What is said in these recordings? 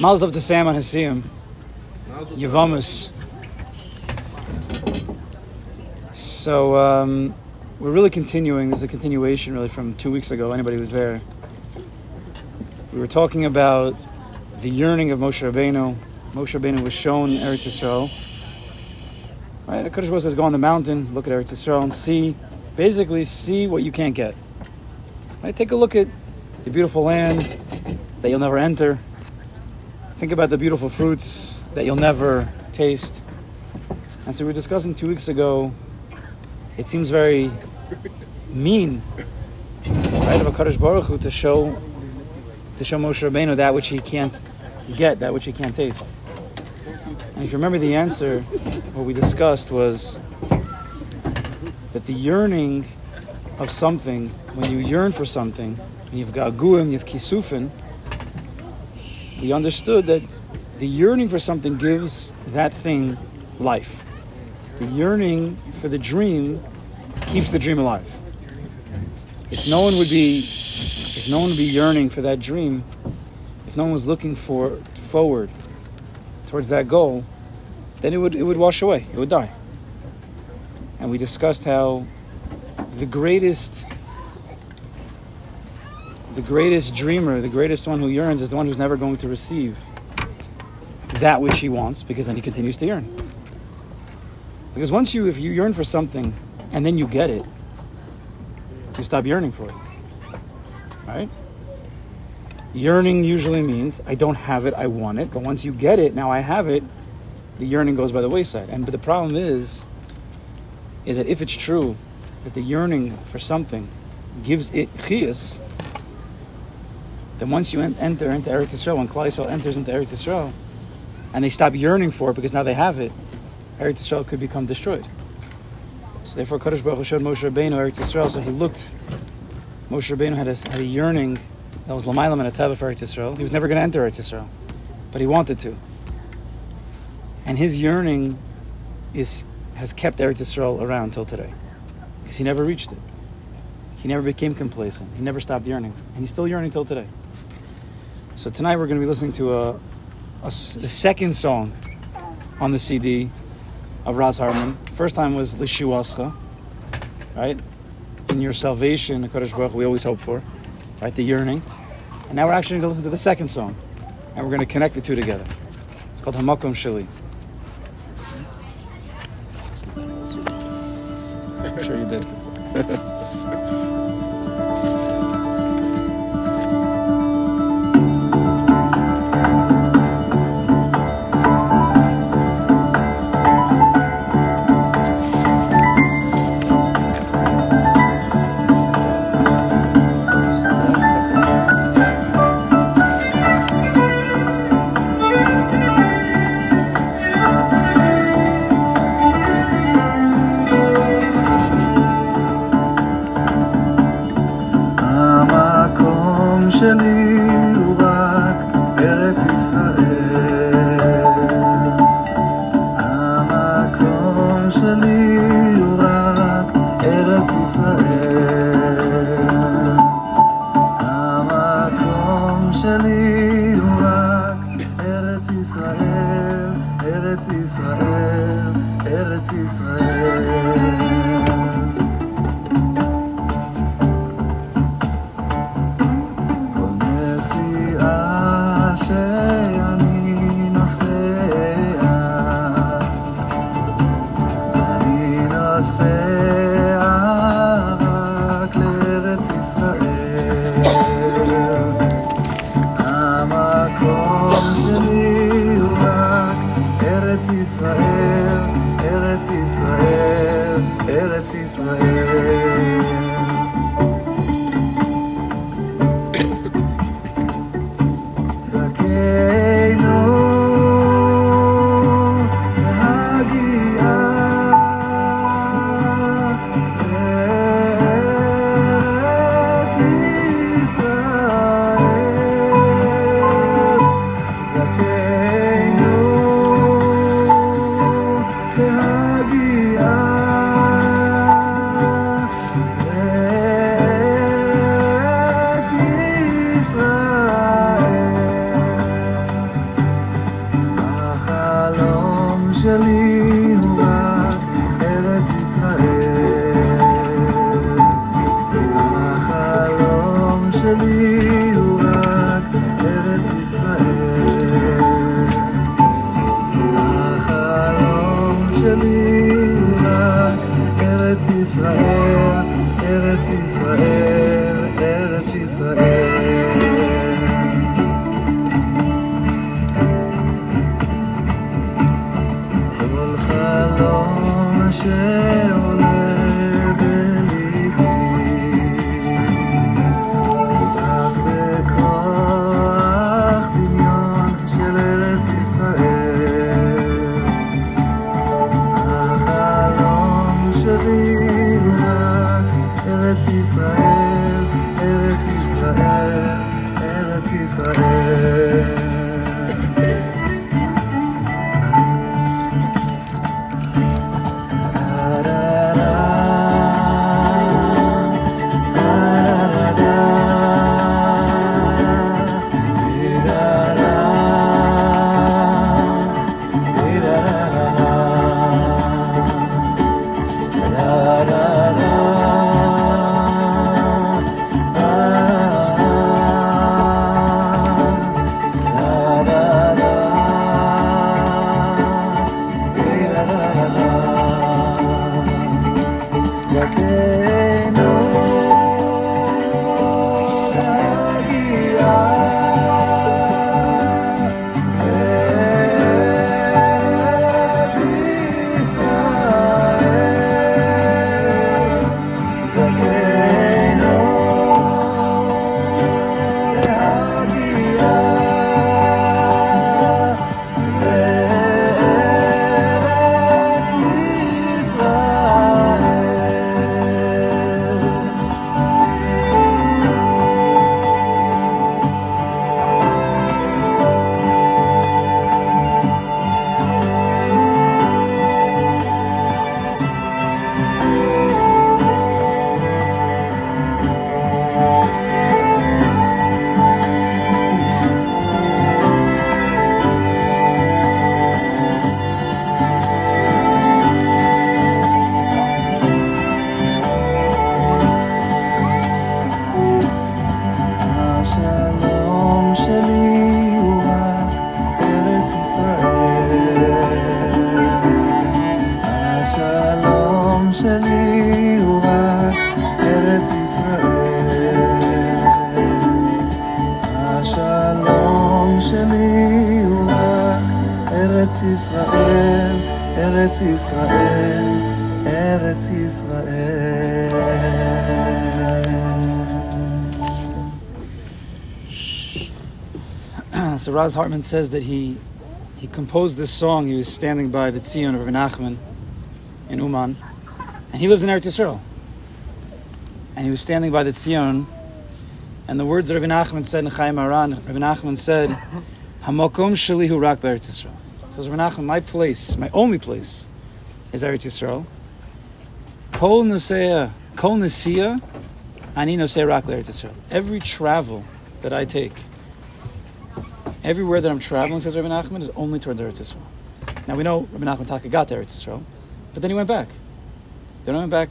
Mazel to Sam on Hasim. Yavamas. So um, we're really continuing. This is a continuation, really, from two weeks ago. Anybody was there? We were talking about the yearning of Moshe Rabbeinu. Moshe Rabbeinu was shown Eretz Yisrael. Right, the Kadosh says, "Go on the mountain, look at Eretz Yisrael, and see, basically, see what you can't get." Right, take a look at the beautiful land that you'll never enter. Think about the beautiful fruits that you'll never taste. And so we were discussing two weeks ago. It seems very mean, right, of a Kadosh Baruch Hu to show to show Moshe Rabbeinu that which he can't get, that which he can't taste. And if you remember the answer, what we discussed was that the yearning of something, when you yearn for something, you've got guim, you've kisufin, we understood that the yearning for something gives that thing life. The yearning for the dream keeps the dream alive. If no one would be, if no one would be yearning for that dream, if no one was looking for forward towards that goal, then it would it would wash away. It would die. And we discussed how the greatest the greatest dreamer, the greatest one who yearns is the one who's never going to receive that which he wants because then he continues to yearn. Because once you if you yearn for something and then you get it, you stop yearning for it. Right? Yearning usually means I don't have it, I want it, but once you get it, now I have it, the yearning goes by the wayside. And but the problem is, is that if it's true that the yearning for something gives it chiyas, then once you enter into Eretz Yisrael, when Klal Yisrael enters into Eretz Yisrael, and they stop yearning for it because now they have it, Eretz Yisrael could become destroyed. So therefore, Kadosh Baruch Hu showed Moshe Rabbeinu Eretz Yisrael. So he looked. Moshe Rabbeinu had a, had a yearning that was Lamailam and a Teva for Eretz Yisrael. He was never going to enter Eretz Yisrael, but he wanted to. And his yearning is has kept Eretz Yisrael around till today, because he never reached it. He never became complacent. He never stopped yearning, and he's still yearning till today. So tonight we're going to be listening to a, a the second song on the CD of Raz Hartman. First time was Lishuascha, right? In your salvation, the Kadosh Baruch we always hope for, right? The yearning. And now we're actually going to listen to the second song, and we're going to connect the two together. It's called Hamakom Sheli. I'm sure you did. chão. so Raz Hartman says that he he composed this song. He was standing by the Tzion of Rabbi Nachman in Uman, and he lives in Eretz Yisrael. And he was standing by the Tzion, and the words that Rabbi Nachman said in Chayei Moharan, Rabbi Nachman said, "Hamakom sheli hu rak be'Eretz Yisrael." Says Rabbi Nachman, my place, my only place, is Eretz Yisrael. Kol nesea, kol nesia, ani nosei rak le'Eretz Yisrael. Every travel that I take. Everywhere that I'm traveling, says Rabbi Nachman, is only towards Eretz Yisrael. Now we know Rabbi Nachman Taka got to Eretz Yisrael, but then he went back. Then he went back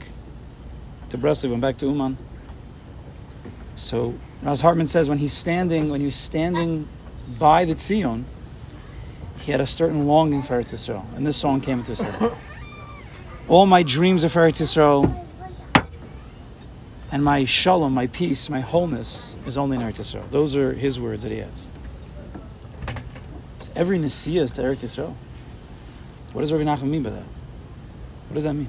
to Breslov, went back to Uman. So Raz Hartman says when he's standing, when he was standing by the Tzion, he had a certain longing for Eretz Yisrael, and this song came into his head. All my dreams of Eretz Yisrael and my shalom, my peace, my wholeness is only in Eretz Yisrael. Those are his words that he adds. Every Nasiya is to Eretz Yisrael. What does Rabbi Nachman mean by that? What does that mean?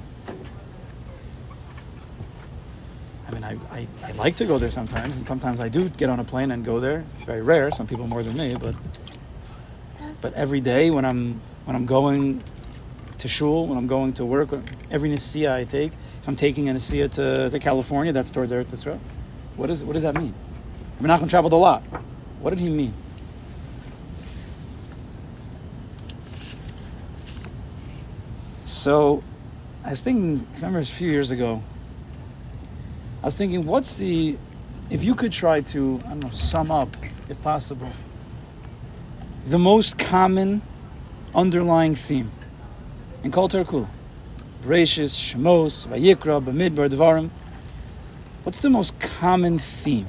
I mean, I, I, I like to go there sometimes, and sometimes I do get on a plane and go there. It's very rare. Some people more than me, but but every day when I'm when I'm going to shul, when I'm going to work, every nasiya I take, if I'm taking a nasiya to, to California, that's towards Eretz Yisrael. What is what does that mean? Nachman traveled a lot. What did he mean? So, I was thinking, I remember a few years ago, I was thinking, what's the, if you could try to, I don't know, sum up, if possible, the most common underlying theme in Kol Kul, Bereshis, Shemos, Vayikra, Bamidbar, Devarim. What's the most common theme,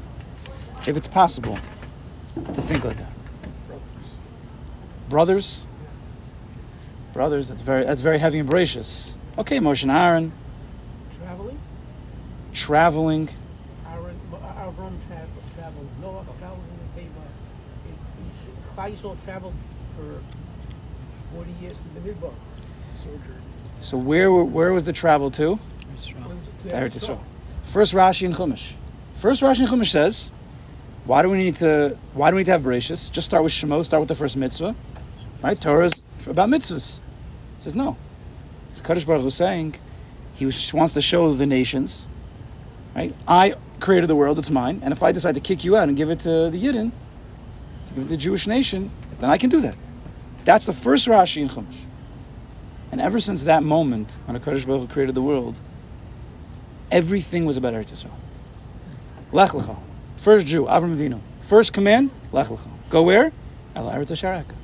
if it's possible, to think like that? Brothers. Brothers. That's very that's very heavy and Bereshis. Okay, Moshe and Aaron Traveling? traveling. Aaron, uh, Avram traveled, traveled. Noah traveled in the Teva. Klal traveled for 40 years to the Midbar. Sojourn. So where where was the travel to? It Eretz Yisrael. First Rashi and Chumash. First Rashi and Chumash says, why do we need to? Why do we need to have Bereshis? Just start with Shemo. Start with the first mitzvah, right? Torah is about mitzvahs. He says no. So Kadosh Baruch Hu saying, he was, wants to show the nations, right? I created the world; it's mine. And if I decide to kick you out and give it to the Yidden, to give it to the Jewish nation, then I can do that. That's the first Rashi in Chumash. And ever since that moment, when Kadosh Baruch Hu created the world, everything was about Eretz Yisrael. Lech Lecha. First Jew, Avram Avinu. First command, Lech Lecha. Go where? El Eretz Hasharaka.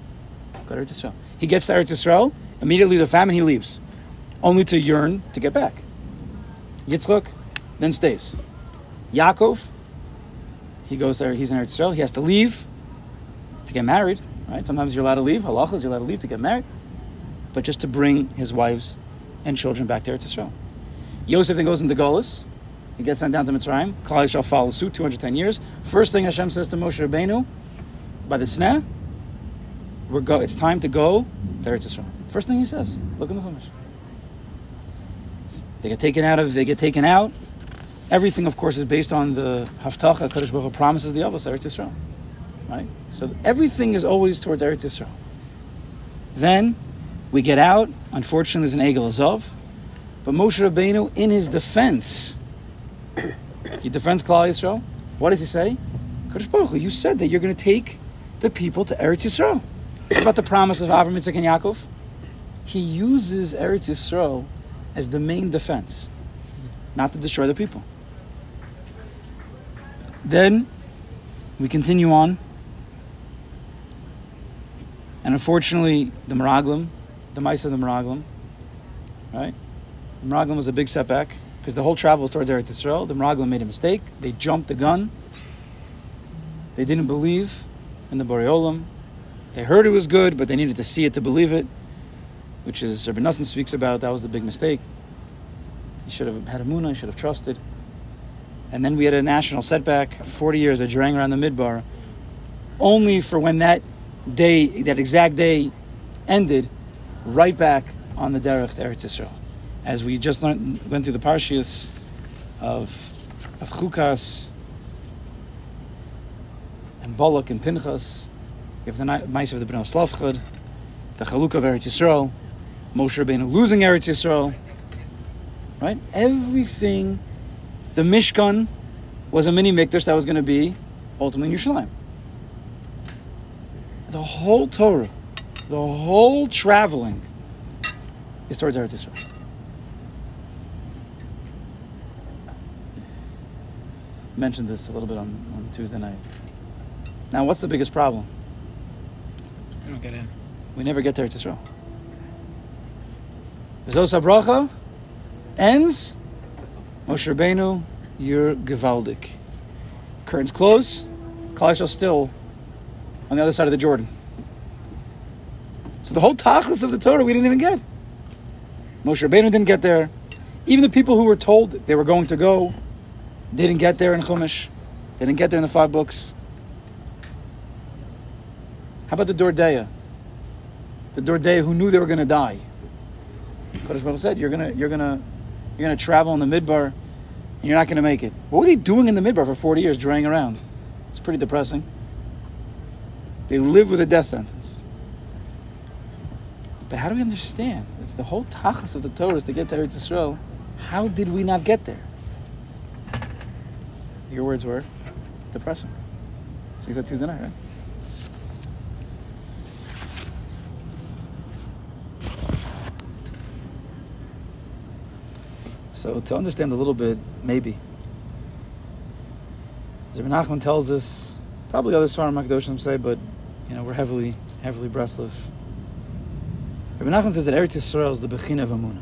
Go to Eretz Yisrael. He gets to Eretz Yisrael, immediately the famine, he leaves. Only to yearn to get back. Yitzchak then stays. Yaakov, he goes there, he's in Eretz Yisrael, he has to leave to get married, right? Sometimes you're allowed to leave, halachas, you're allowed to leave to get married, but just to bring his wives and children back to Eretz Yisrael. Yosef then goes into Golis. He gets sent down to Mitzrayim. Klal Yisrael follows suit, 210 years. First thing Hashem says to Moshe Rabbeinu, by the sneh, we're go, it's time to go to Eretz Yisrael. First thing he says, look in the Chumash. They get taken out of, they get taken out. Everything, of course, is based on the Havtacha, Kadosh Baruch Hu promises the Avos, Eretz Yisrael. Right? So everything is always towards Eretz Yisrael. Then we get out. Unfortunately, there's an Egel Hazahav. But Moshe Rabbeinu, in his defense, he defends Klal Yisrael. What does he say? Kadosh Baruch Hu, you said that you're going to take the people to Eretz Yisrael. About the promise of Avram, Yitzchak, and Yaakov? He uses Eretz Yisrael as the main defense, not to destroy the people. Then we continue on. And unfortunately, the Meraglim, the mice of the Meraglim, right? The was a big setback because the whole travel was towards Eretz Yisrael. The Meraglim made a mistake. They jumped the gun. They didn't believe in the Borei Olam. They heard it was good, but they needed to see it to believe it, which is Rabbi Nassim speaks about. That was the big mistake. He should have had a Muna, he should have trusted. And then we had a national setback. 40 years of drang around the Midbar, only for when that day, that exact day ended, right back on the Derech to Eretz Yisrael. As we just learned, went through the Parshias of, of Chukas and Balak and Pinchas, you have the mice of the Bnei Tzelafchad, the Chalukah of Eretz Yisrael, Moshe Rabbeinu losing Eretz Yisrael, right? Everything, the Mishkan was a mini Mikdash that was going to be ultimately in Yerushalayim. The whole Torah, the whole traveling is towards Eretz Yisrael. Mentioned this a little bit on, on Tuesday night. Now, what's the biggest problem? I don't get in. We never get there to Eretz Yisrael. V'zos bracha ends. Moshe Rabbeinu, you're gewaldig. Curtains close. Klal Yisrael still on the other side of the Jordan. So the whole tachlis of the Torah we didn't even get. Moshe Rabbeinu didn't get there. Even the people who were told they were going to go didn't get there in Chumash. They didn't get there in the five books. How about the Dor Deah? The Dor Deah who knew they were going to die. Kodesh Baruch said, "You're gonna, you're gonna, you're gonna travel in the midbar, and you're not gonna make it." What were they doing in the midbar for 40 years, draying around? It's pretty depressing. They live with a death sentence. But how do we understand if the whole tachas of the Torah is to get to Eretz Yisrael? How did we not get there? Your words were, depressing. So you said Tuesday night, right? So to understand a little bit, maybe. Rabbi Nachman tells us, probably other Svarim Makdoshim say, but you know we're heavily, heavily Breslov. Rabbi Nachman says that Eretz Yisrael is the Bechina of Amunah.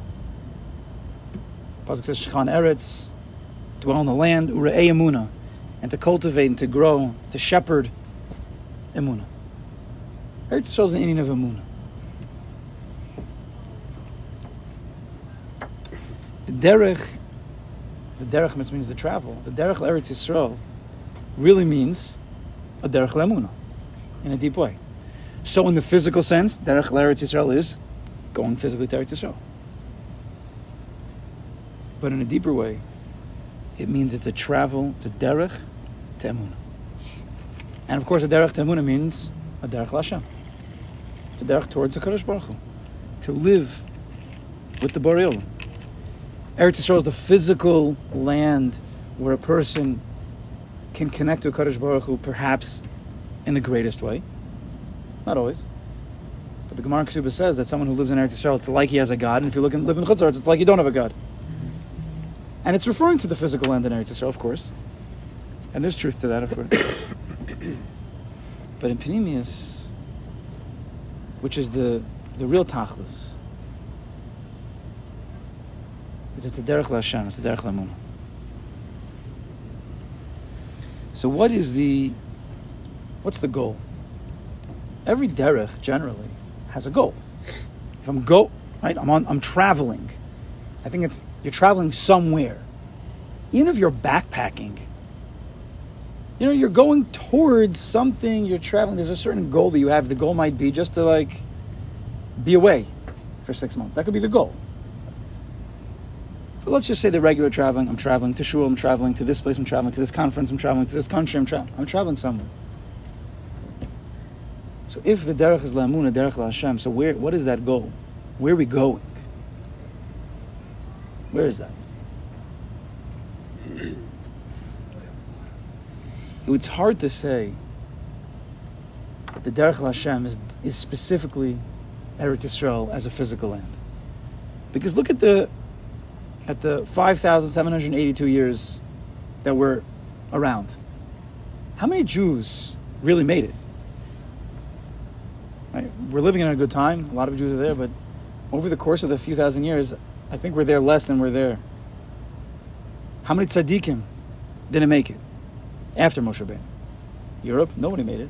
Pasuk says Shechan Eretz, dwell in the land, Ure'ei Amunah, and to cultivate and to grow, to shepherd Amunah. Eretz Yisrael is the Indian of Amunah. The derech, the derech means the travel. The derech Eretz Yisrael really means a derech lemuna, in a deep way. So, in the physical sense, derech Eretz Yisrael is going physically to Eretz Yisrael. But in a deeper way, it means it's a travel, a derech to emunah. And of course, a derech to emunah means a derech lashem. A derech towards the Kadosh Baruch Hu. To live with the Borei Olam. Eretz Yisrael is the physical land where a person can connect to a Kadosh Baruch Hu perhaps in the greatest way. Not always. But the Gemara in Ketubah says that someone who lives in Eretz Yisrael, it's like he has a God, and if you look in, live in Chutz it's like you don't have a God. And it's referring to the physical land in Eretz Yisrael, of course. And there's truth to that, of course. but in Penimiyus, which is the, the real Tachlis, is it's a Derech LaHashem, it's a Derech LaMunah. So what is the, what's the goal? Every Derech, generally, has a goal. If I'm go, right, I'm on, I'm traveling. I think it's, you're traveling somewhere. Even if you're backpacking, you know, you're going towards something, you're traveling, there's a certain goal that you have. The goal might be just to like be away for six months. That could be the goal. But let's just say the regular traveling, I'm traveling to shul, I'm traveling to this place, I'm traveling to this conference, I'm traveling to this country, I'm, tra- I'm traveling somewhere. So if the derech is la'amuna, derech la'Hashem, so where, what is that goal? Where are we going? Where is that? It's hard to say that the derech la'Hashem is, is specifically Eretz Yisrael as a physical land. Because look at the at the 5,782 years that we're around. How many Jews really made it? Right? We're living in a good time. A lot of Jews are there, but over the course of the few thousand years, I think we're there less than we're there. How many tzaddikim didn't make it after Moshe Rabbeinu? Europe, nobody made it.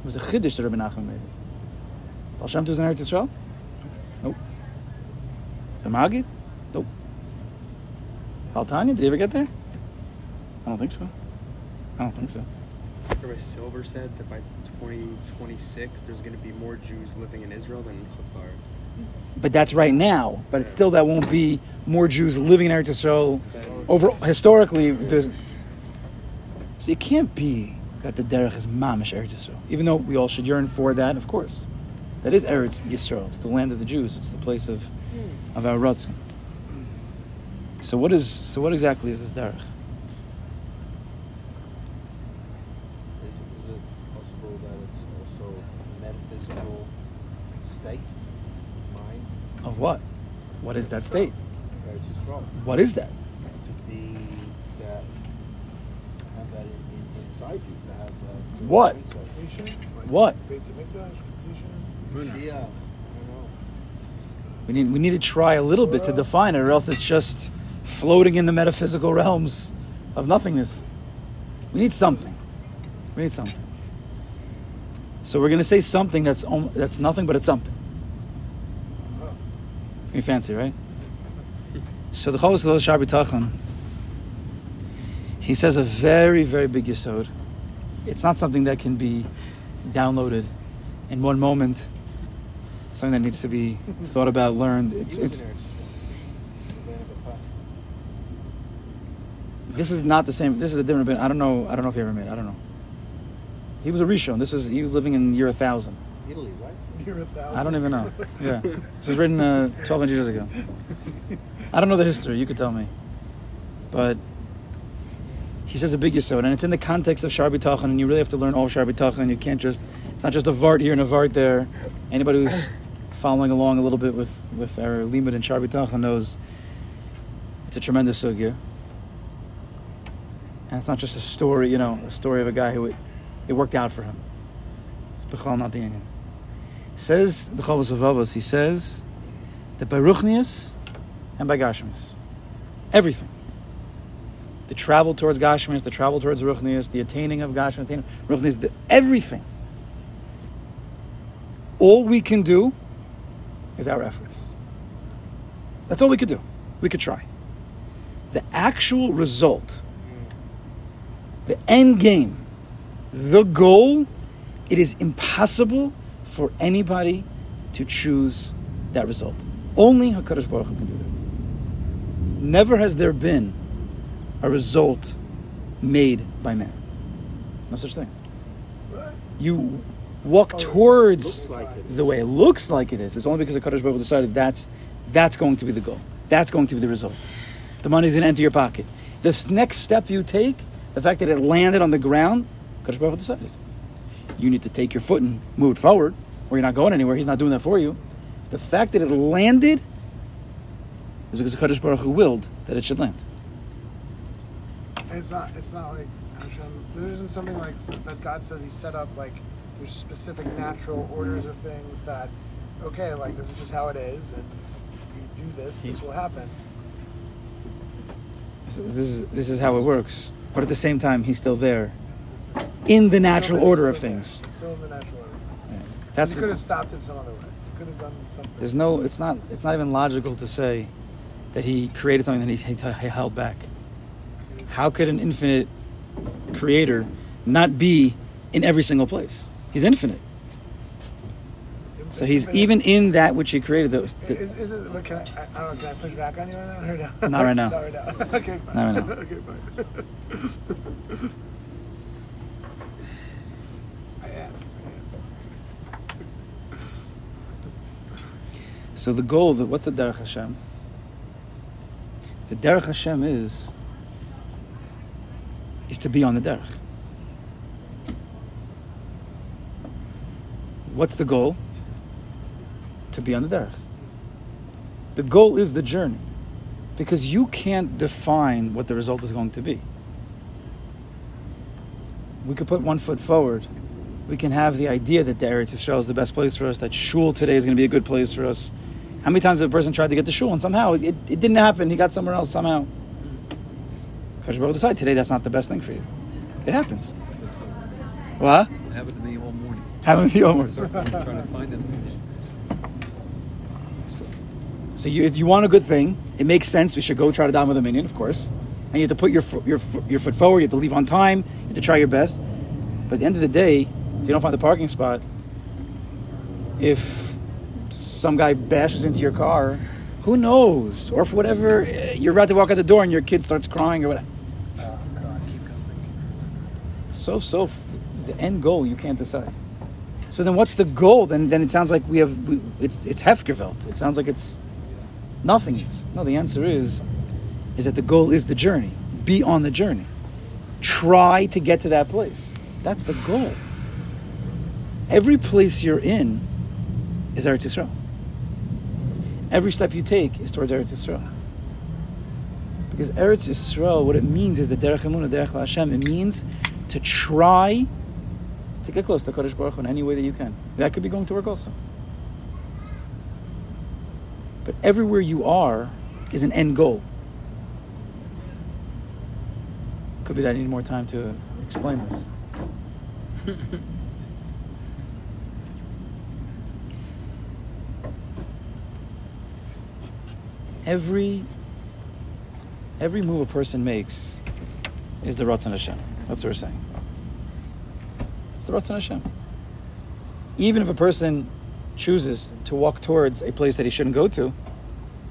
It was a chiddush that Rabbi Nachman made it. Baal Shem was in? The Maggid? Nope. Baal Tanya, did you ever get there? I don't think so. I don't think so. Rabbi Silver said that by 2026, there's going to be more Jews living in Israel than in Chutz But that's right now. But it's still that won't be more Jews living in Eretz Yisrael. Over historically, there's so it can't be that the derech is mamish Eretz Yisrael. Even though we all should yearn for that, of course, that is Eretz Yisrael. It's the land of the Jews. It's the place of of our ratzon. So what is so what exactly is this derech? Is, is it possible that it's also metaphysical state. Of what? What is that state? Eretz Yisrael. What is that? In inside you, to be, We need we need to try a little bit to define it, or else it's just floating in the metaphysical realms of nothingness. We need something. We need something. So we're going to say something that's om- that's nothing, but it's something. It's gonna be fancy, right? So the Halachos Shar B'Tachon, he says a very very big yisod. It's not something that can be downloaded in one moment. Something that needs to be thought about, learned. It's it's in Eretz Yisrael. The land of the Pach. This is not the same. This is a different. Bit. I don't know. I don't know if he ever made. it. I don't know. He was a Rishon. This is he was living in year a thousand. Italy, right? You're a thousand. I don't even know. Yeah, this was written uh, twelve hundred years ago. I don't know the history. You could tell me, but he says a big yisod, and it's in the context of Shar B'Tachon, and you really have to learn all of Shar B'Tachon. You can't just. It's not just a vart here and a vart there. Anybody who's following along a little bit with with our limud and Shar B'Tachon knows it's a tremendous sugya. And it's not just a story, you know, a story of a guy who it, it worked out for him. It's Bechal, not the Indian. Says the Chovos HaLevavos, he says that by Ruchnius and by Gashmius, everything. The travel towards Gashmius, the travel towards Ruchnius, the attaining of Gashmius, attaining the, everything. All we can do is our efforts. That's all we could do. We could try. The actual result the end game, the goal, it is impossible for anybody to choose that result. Only Hakadosh Baruch Hu can do that. Never has there been a result made by man. No such thing. You walk towards like the way it looks like it is. It's only because the Kadosh Baruch decided that's that's going to be the goal. That's going to be the result. The money's going to enter your pocket. This next step you take, the fact that it landed on the ground, Kadosh Baruch decided. You need to take your foot and move it forward, or you're not going anywhere. He's not doing that for you. The fact that it landed is because the Kadosh Baruch Hu willed that it should land. It's not. It's not like Hashem. There isn't something like that. God says He set up like there's specific natural orders of things that, okay, like this is just how it is, and you do this, this will happen. This is, this is this is how it works. But at the same time, he's still there in the natural order of things. He's Still in the natural order. That's you could have stopped it some other way. You could have done something. there's no. It's not. It's not even logical to say that he created something that he, he, he held back. How could an infinite creator not be in every single place? He's infinite. So he's even in that which he created. Those. Is, is it, but can I, I, I don't know, can I push back on you right now? Or no? Not right now. Not right now. okay, fine. Not right now. okay, fine. I asked. I asked. So the goal, the, what's the Derech Hashem? The Derech Hashem is is to be on the Derech. What's the goal? To be on the Derech. The goal is the journey. Because you can't define what the result is going to be. We could put one foot forward. We can have the idea that the Eretz Yisrael is the best place for us, that Shul today is going to be a good place for us. How many times has a person tried to get to Shul and somehow it, it didn't happen? He got somewhere else somehow. Kadosh Baruch Hu decided today that's not the best thing for you. It happens. What? It happened to me all morning. Happened to you. Omar. So I'm trying to find them. So you, if you want a good thing, it makes sense. We should go try to down with a minyan, of course. And you have to put your, fo- your, fo- your foot forward. You have to leave on time. You have to try your best. But at the end of the day, if you don't find the parking spot, if some guy bashes into your car, who knows? Or for whatever, eh, you're about to walk out the door and your kid starts crying or whatever. So, so, the end goal you can't decide. So then, what's the goal? Then, then it sounds like we have we, it's it's Hefgewelt. It sounds like it's nothingness. No, the answer is is that the goal is the journey. Be on the journey. Try to get to that place. That's the goal. Every place you're in is Eretz Yisrael. Every step you take is towards Eretz Yisrael. Because Eretz Yisrael, what it means is the Derech Emunah, Derech Hashem. It means to try to get close to Kodesh Baruch Hu in any way that you can. That could be going to work also. But everywhere you are is an end goal. Could be that I need more time to explain this. every every move a person makes is the Ratzon Hashem. That's what we're saying. The Ratzon Hashem. Even if a person chooses to walk towards a place that he shouldn't go to,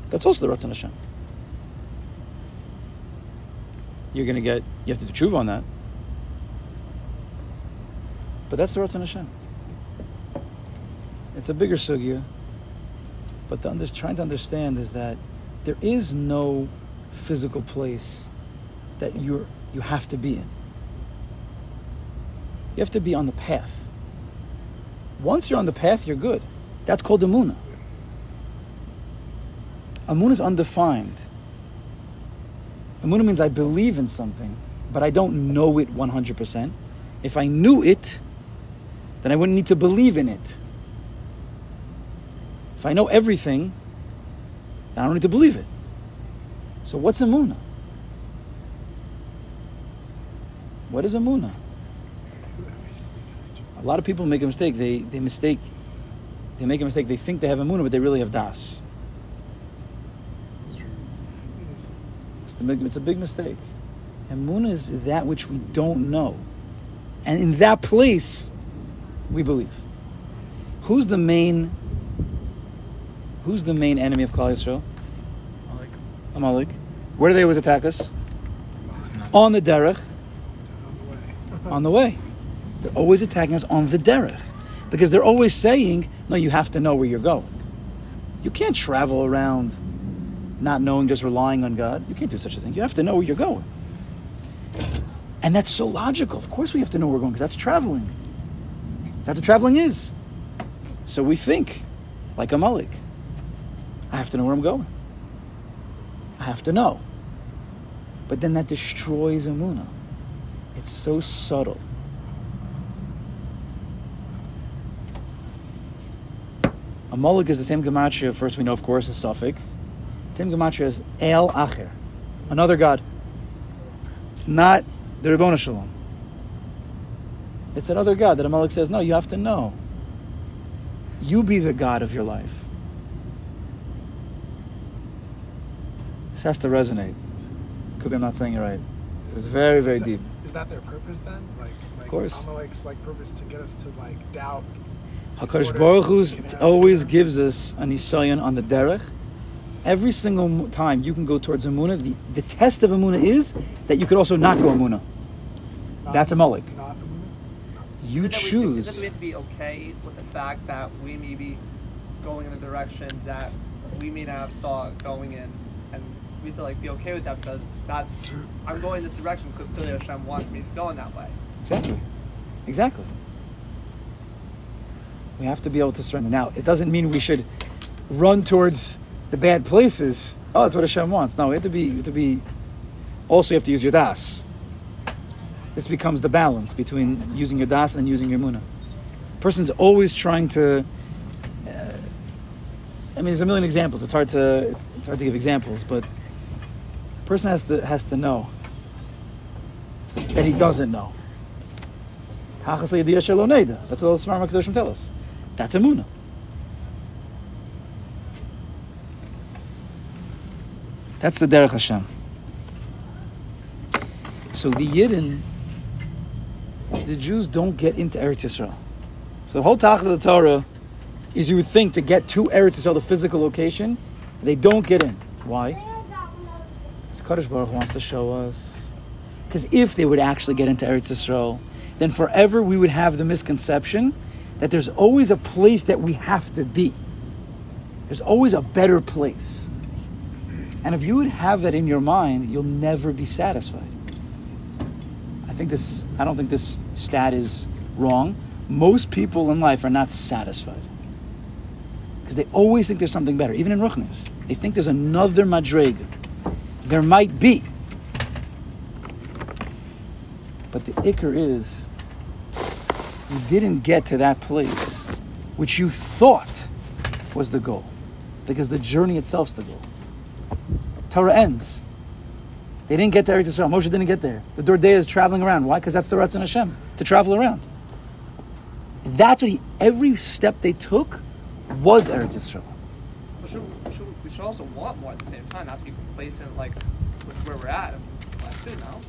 that's also the Ratzon Hashem. You're gonna get you have to do tshuva on that. But that's the Ratzon Hashem. It's a bigger sugya, but the under, trying to understand is that there is no physical place that you're you have to be in. You have to be on the path. Once you're on the path, you're good. That's called Amuna. Amuna is undefined. Amuna means I believe in something, but I don't know it 100%. If I knew it, then I wouldn't need to believe in it. If I know everything, then I don't need to believe it. So what's Amuna? What is Amuna? A lot of people make a mistake. They, they mistake, they make a mistake. They think they have Amuna, but they really have Das. It's, the, big- it's a big mistake. Amuna is that which we don't know. And in that place, we believe. Who's the main who's the main enemy of Klal Yisrael? Amalek. Where do they always attack us? On the derech, on the way. They're always attacking us on the derech. Because they're always saying, no, you have to know where you're going. You can't travel around not knowing, just relying on God. You can't do such a thing. You have to know where you're going. And that's so logical. Of course, we have to know where we're going because that's traveling. That's what traveling is. So we think like Amalek. I have to know where I'm going. I have to know. But then that destroys Amuna. It's so subtle. A is the same gematria, first we know, of course, is safek. Same gematria as El Acher, another God. It's not the Ribbon Shalom. It's that other God that Amalek says, no, you have to know. You be the God of your life. This has to resonate. Could be I'm not saying it right. Is very, very Is that- deep. Is that their purpose then? Like, like course. Amalek's like purpose to get us to like doubt. Hakadosh order Baruch so Hu's we can have- always gives us an isayan on the derech. Every single time you can go towards Amuna, the, the test of Amuna is that you could also not go Amuna. That's Amalek. You Isn't choose. Isn't it meant to be okay with the fact that we may be going in a direction that we may not have saw going in, and we feel like be okay with that because that's I'm going this direction because clearly Hashem wants me to go in that way. Exactly. Exactly. We have to be able to surrender. Now, it doesn't mean we should run towards the bad places. Oh, that's what Hashem wants. No, we have to be. Have to be. Also, you have to use your das. This becomes the balance between using your das and using your muna. Person's always trying to. Uh, I mean, there's a million examples. It's hard to. It's, it's hard to give examples, but. A person has to has to know that he doesn't know. That's what the Svarim HaKadoshim tell us. That's emuna. That's the derech Hashem. So the Yidden, the Jews don't get into Eretz Yisrael. So the whole Tachas of the Torah is you would think to get to Eretz Yisrael, the physical location, they don't get in. Why? Because Kadosh Baruch wants to show us. Because if they would actually get into Eretz Yisrael, then forever we would have the misconception that there's always a place that we have to be. There's always a better place. And if you would have that in your mind, you'll never be satisfied. I think this, I don't think this stat is wrong. Most people in life are not satisfied. Because they always think there's something better. Even in Ruchnis, they think there's another Madrega. There might be. But the ikar is you didn't get to that place which you thought was the goal. Because the journey itself's the goal. Torah ends. They didn't get to Eretz Yisrael. Moshe didn't get there. The Dor Deah is traveling around. Why? Because that's the Ratzon Hashem, to travel around. That's what he, every step they took was Eretz Yisrael. We should, we should, we should also want more at the same time, not to be complacent like with where we're at. Last two now.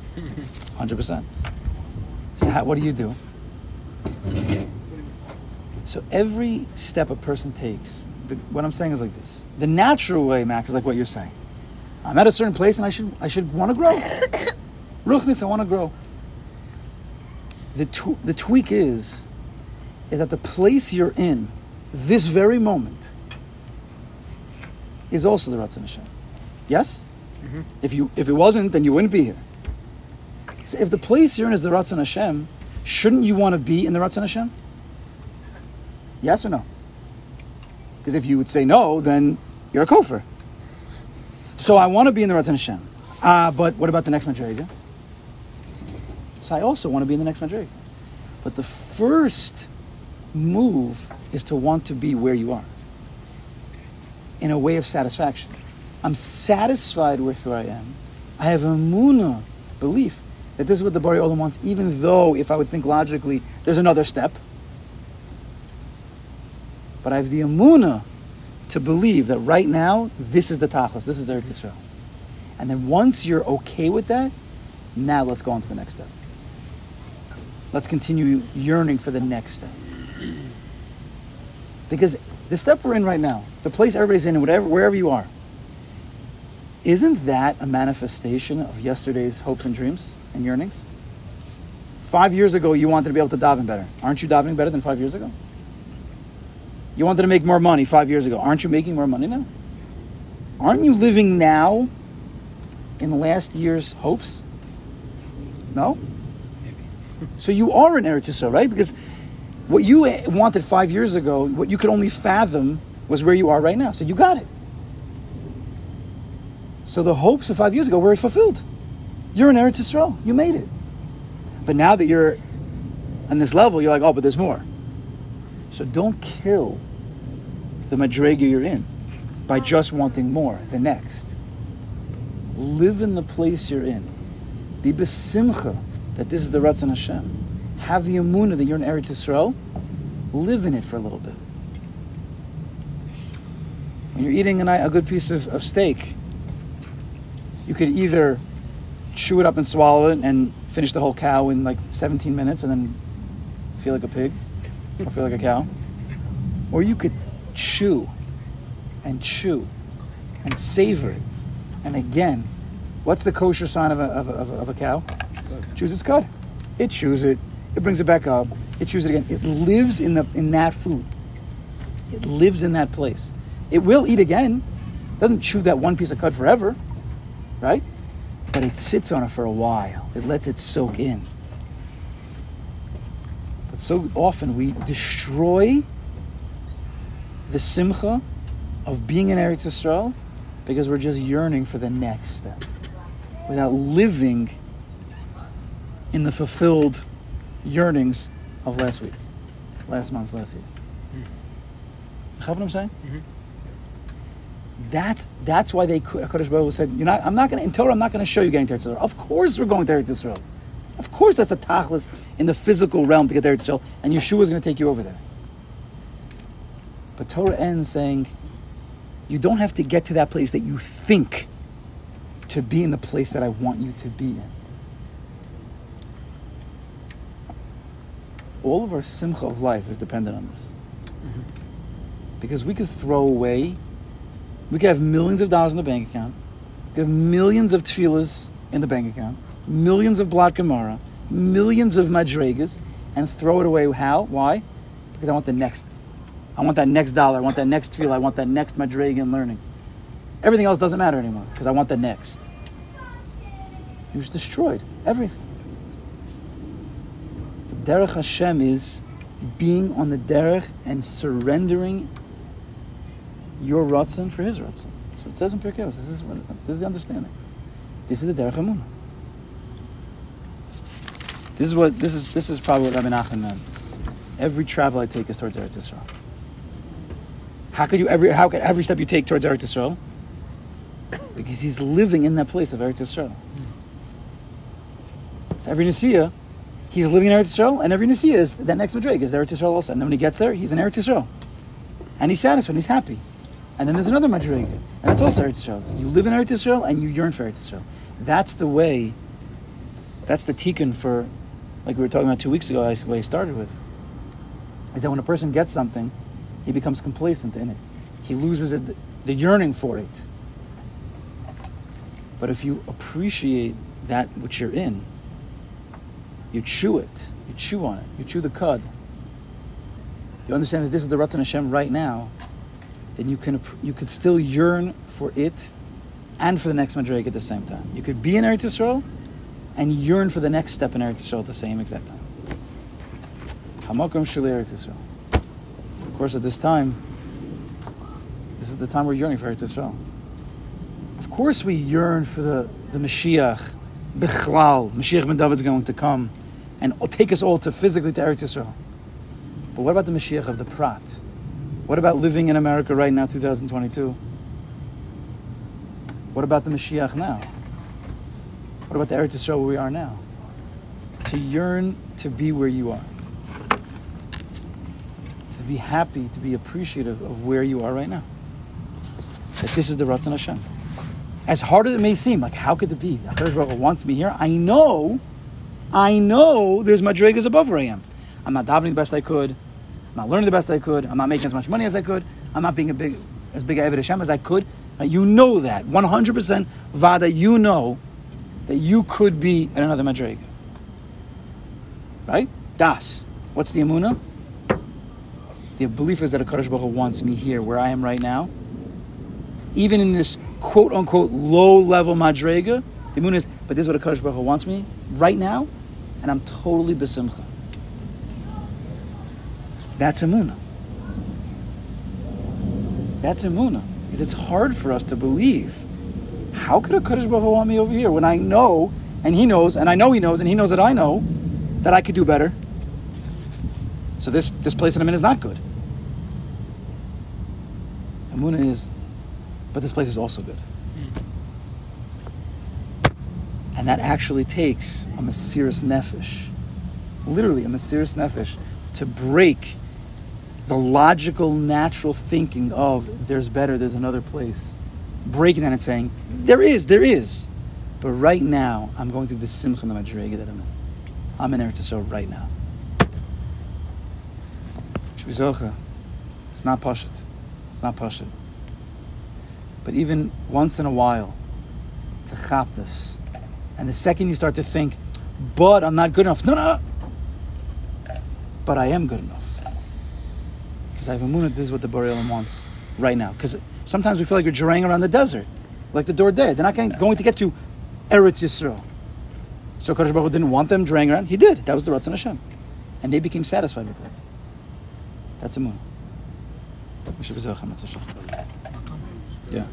Hundred percent. So how, what do you do? So every step a person takes, the, what I'm saying is like this: the natural way, Max, is like what you're saying. I'm at a certain place, and I should I should want to grow. Ruchnis, I want to grow. The tw- the tweak is, is that the place you're in, this very moment, is also the Ratzon Hashem. Yes. Mm-hmm. If you if it wasn't, then you wouldn't be here. So if the place you're in is the Ratzon Hashem, shouldn't you want to be in the Ratzon Hashem? Yes or no? Because if you would say no, then you're a kofar. So I want to be in the Ratzon Hashem. Uh, but what about the next Madriga? So I also want to be in the next Madriga. But the first move is to want to be where you are in a way of satisfaction. I'm satisfied with where I am. I have a muna belief that this is what the Borei Olam wants, even though if I would think logically, there's another step. But I have the amuna to believe that right now, this is the tachlis, this is Eretz Yisrael. And then once you're okay with that, now let's go on to the next step. Let's continue yearning for the next step. Because the step we're in right now, the place everybody's in, whatever, wherever you are, Isn't that a manifestation of yesterday's hopes and dreams and yearnings? Five years ago, you wanted to be able to daven better. Aren't you davening better than five years ago? You wanted to make more money five years ago. Aren't you making more money now? Aren't you living now in last year's hopes? No? So you are an Eretz Yisrael, right? Because what you wanted five years ago, what you could only fathom was where you are right now. So you got it. So the hopes of five years ago were fulfilled. You're in Eretz Yisrael. You made it. But now that you're on this level, you're like, oh, but there's more. So don't kill the madrega you're in by just wanting more, the next. Live in the place you're in. Be besimcha that this is the Ratzon Hashem. Have the emunah that you're in Eretz Yisrael. Live in it for a little bit. When you're eating a, a good piece of, of steak, you could either chew it up and swallow it and finish the whole cow in like 17 minutes and then feel like a pig or feel like a cow. Or you could chew and chew and savor it. And again, what's the kosher sign of a, of a, of a, cow? Chews its cud. It chews it. It brings it back up. It chews it again. It lives in the in that food. It lives in that place. It will eat again. Doesn't chew that one piece of cud forever, right? But it sits on it for a while. It lets it soak in. But so often we destroy the simcha of being in Eretz Yisrael because we're just yearning for the next step without living in the fulfilled yearnings of last week, last month, last year. Hmm. You know what I'm saying? Mm-hmm. That's that's why they Hakadosh Baruch said, "You're not. I'm not going to in Torah. I'm not going to show you getting to Eretz Yisrael. Of course, we're going to Eretz Yisrael. Of course, that's the tachlis in the physical realm to get there to Eretz Yisrael, and Yeshua is going to take you over there. But Torah ends saying, you don't have to get to that place that you think to be in the place that I want you to be in. All of our simcha of life is dependent on this. Mm-hmm. Because we could throw away, we could have millions of dollars in the bank account, we could have millions of tefillahs in the bank account, millions of blot gemara, millions of madrigas, and throw it away. How? Why? Because I want the next. I want that next dollar. I want that next tefillah. I want that next madrega in learning. Everything else doesn't matter anymore because I want the next. He was destroyed. Everything. The derech Hashem is being on the derech and surrendering your ratzon for his ratzon. So it says in Pirkei Avos. This is this is the understanding. This is the derech Emunah. This is what this is. This is probably what Rabbi Nachman meant. Every travel I take is towards Eretz Yisrael. How could you every how could every step you take towards Eretz Yisrael? Because he's living in that place of Eretz Yisrael. So every Nasiya, he's living in Eretz Yisrael, and every Nasiya is that next Madrig is Eretz Yisrael also. And then when he gets there, he's in Eretz Yisrael. And he's satisfied, he's happy. And then there's another Madrig, and that's also Eretz Yisrael. You live in Eretz Yisrael and you yearn for Eretz Yisrael. That's the way, that's the tikkun for, like we were talking about two weeks ago, the way I started with, is that when a person gets something, he becomes complacent in it. He loses it, the yearning for it. But if you appreciate that which you're in, you chew it, you chew on it, you chew the cud. You understand that this is the Ratzon Hashem right now, then you can you could still yearn for it and for the next Madrig at the same time. You could be in Eretz Yisrael and yearn for the next step in Eretz Yisrael at the same exact time. Hamakom Sheli Eretz Yisrael. Of course, at this time, this is the time we're yearning for Eretz Yisrael. Of course, we yearn for the, the Mashiach, Bichlal. Mashiach ben David's going to come and take us all to physically to Eretz Yisrael. But what about the Mashiach of the Prat? What about living in America right now, 2022? What about the Mashiach now? What about the Eretz Yisrael where we are now? To yearn to be where you are. To be happy, to be appreciative of where you are right now. That this is the Ratzon Hashem. As hard as it may seem, like how could it be? The Baruch wants me here. I know, I know there's madrigas above where I am. I'm not davening the best I could. I'm not learning the best I could. I'm not making as much money as I could. I'm not being a big, as big a Eved Hashem as I could. You know that 100% vada. You know that you could be at another madrega. Right? Das. What's the amuna? The belief is that a Kadosh Baruch Hu wants me here, where I am right now. Even in this quote unquote low level madrega, the amuna is, but this is what a Kadosh Baruch Hu wants me right now, and I'm totally besimcha. That's amuna. That's emuna. Because it's hard for us to believe. How could a Kadosh Baruch want me over here when I know, and he knows, and I know he knows, and he knows that I know, that I could do better? So this, this place that I'm in is not good. Emuna is, but this place is also good. And that actually takes a Mesiris Nefesh, literally a Mesiris Nefesh, to break the logical, natural thinking of there's better, there's another place. Breaking that and saying, there is, there is. But right now, I'm going to the Simcha the Madrega that I'm in. I'm in Eretz Yisrael right now. It's not Pashit. It's not Pashit. But even once in a while, to chap this. And the second you start to think, but I'm not good enough. No, no, no. But I am good enough. Because I have a moon this is what the Borei Olam wants right now. Because sometimes we feel like you're journeying around the desert, like the Dor Deah not going going to get to Eretz Yisrael. So Kadosh Baruch Hu didn't want them journeying around. He did. That was the Ratzon Hashem. And they became satisfied with that. That's a moon. Yeah.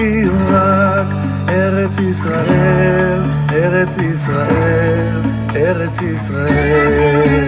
הוא רק ארץ ישראל, ארץ ישראל, ארץ ישראל.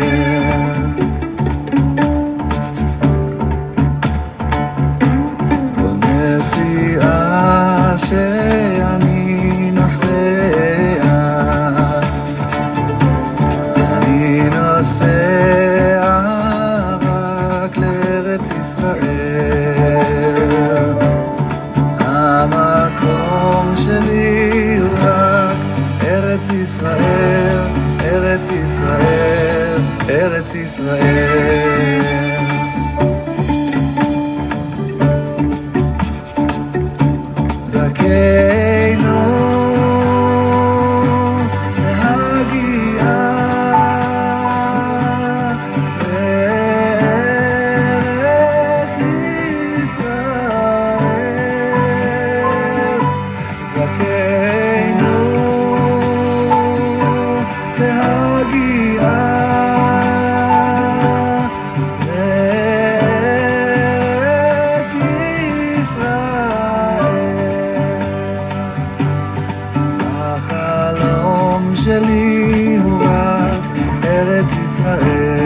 さえ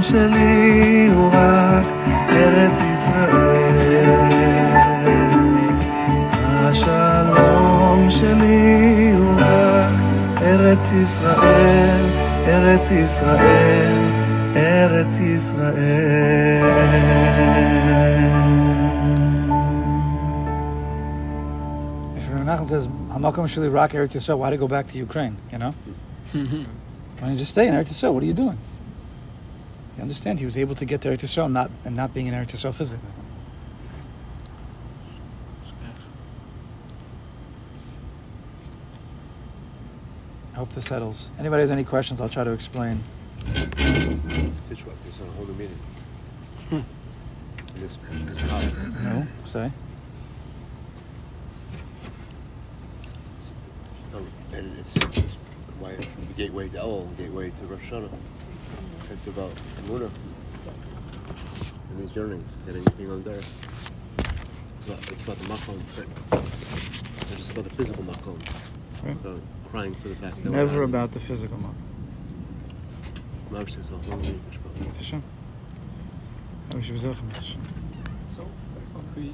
If שלי הוא רק ארץ ישראל. השלום שלי הוא רק ארץ ישראל, ארץ ישראל, ארץ ישראל. Says, Sheli Rak Eretz Yisrael." Why to go back to Ukraine? You know, why don't you just stay in Eretz Yisrael? What are you doing? You understand? He was able to get to Eretz Yisrael not, and not being in Eretz Yisrael physically. I hope this settles. Anybody has any questions, I'll try to explain. Tisha B'Av, this on a whole new meaning. Hmm. This, this. No? Say? It's- and it's, it's why it's the gateway to El, gateway to Rosh Hashanah. It's about Emunah and these journeys, getting being on there. It's about, it's about the makom. It's just about the physical makom. Right. About crying for the fact It's that we're never about the physical mode. Mamash says, "Oh, whole new meaning, Tishwa." Mitzvah I wish you was Mitzvah Hashem. So, okay,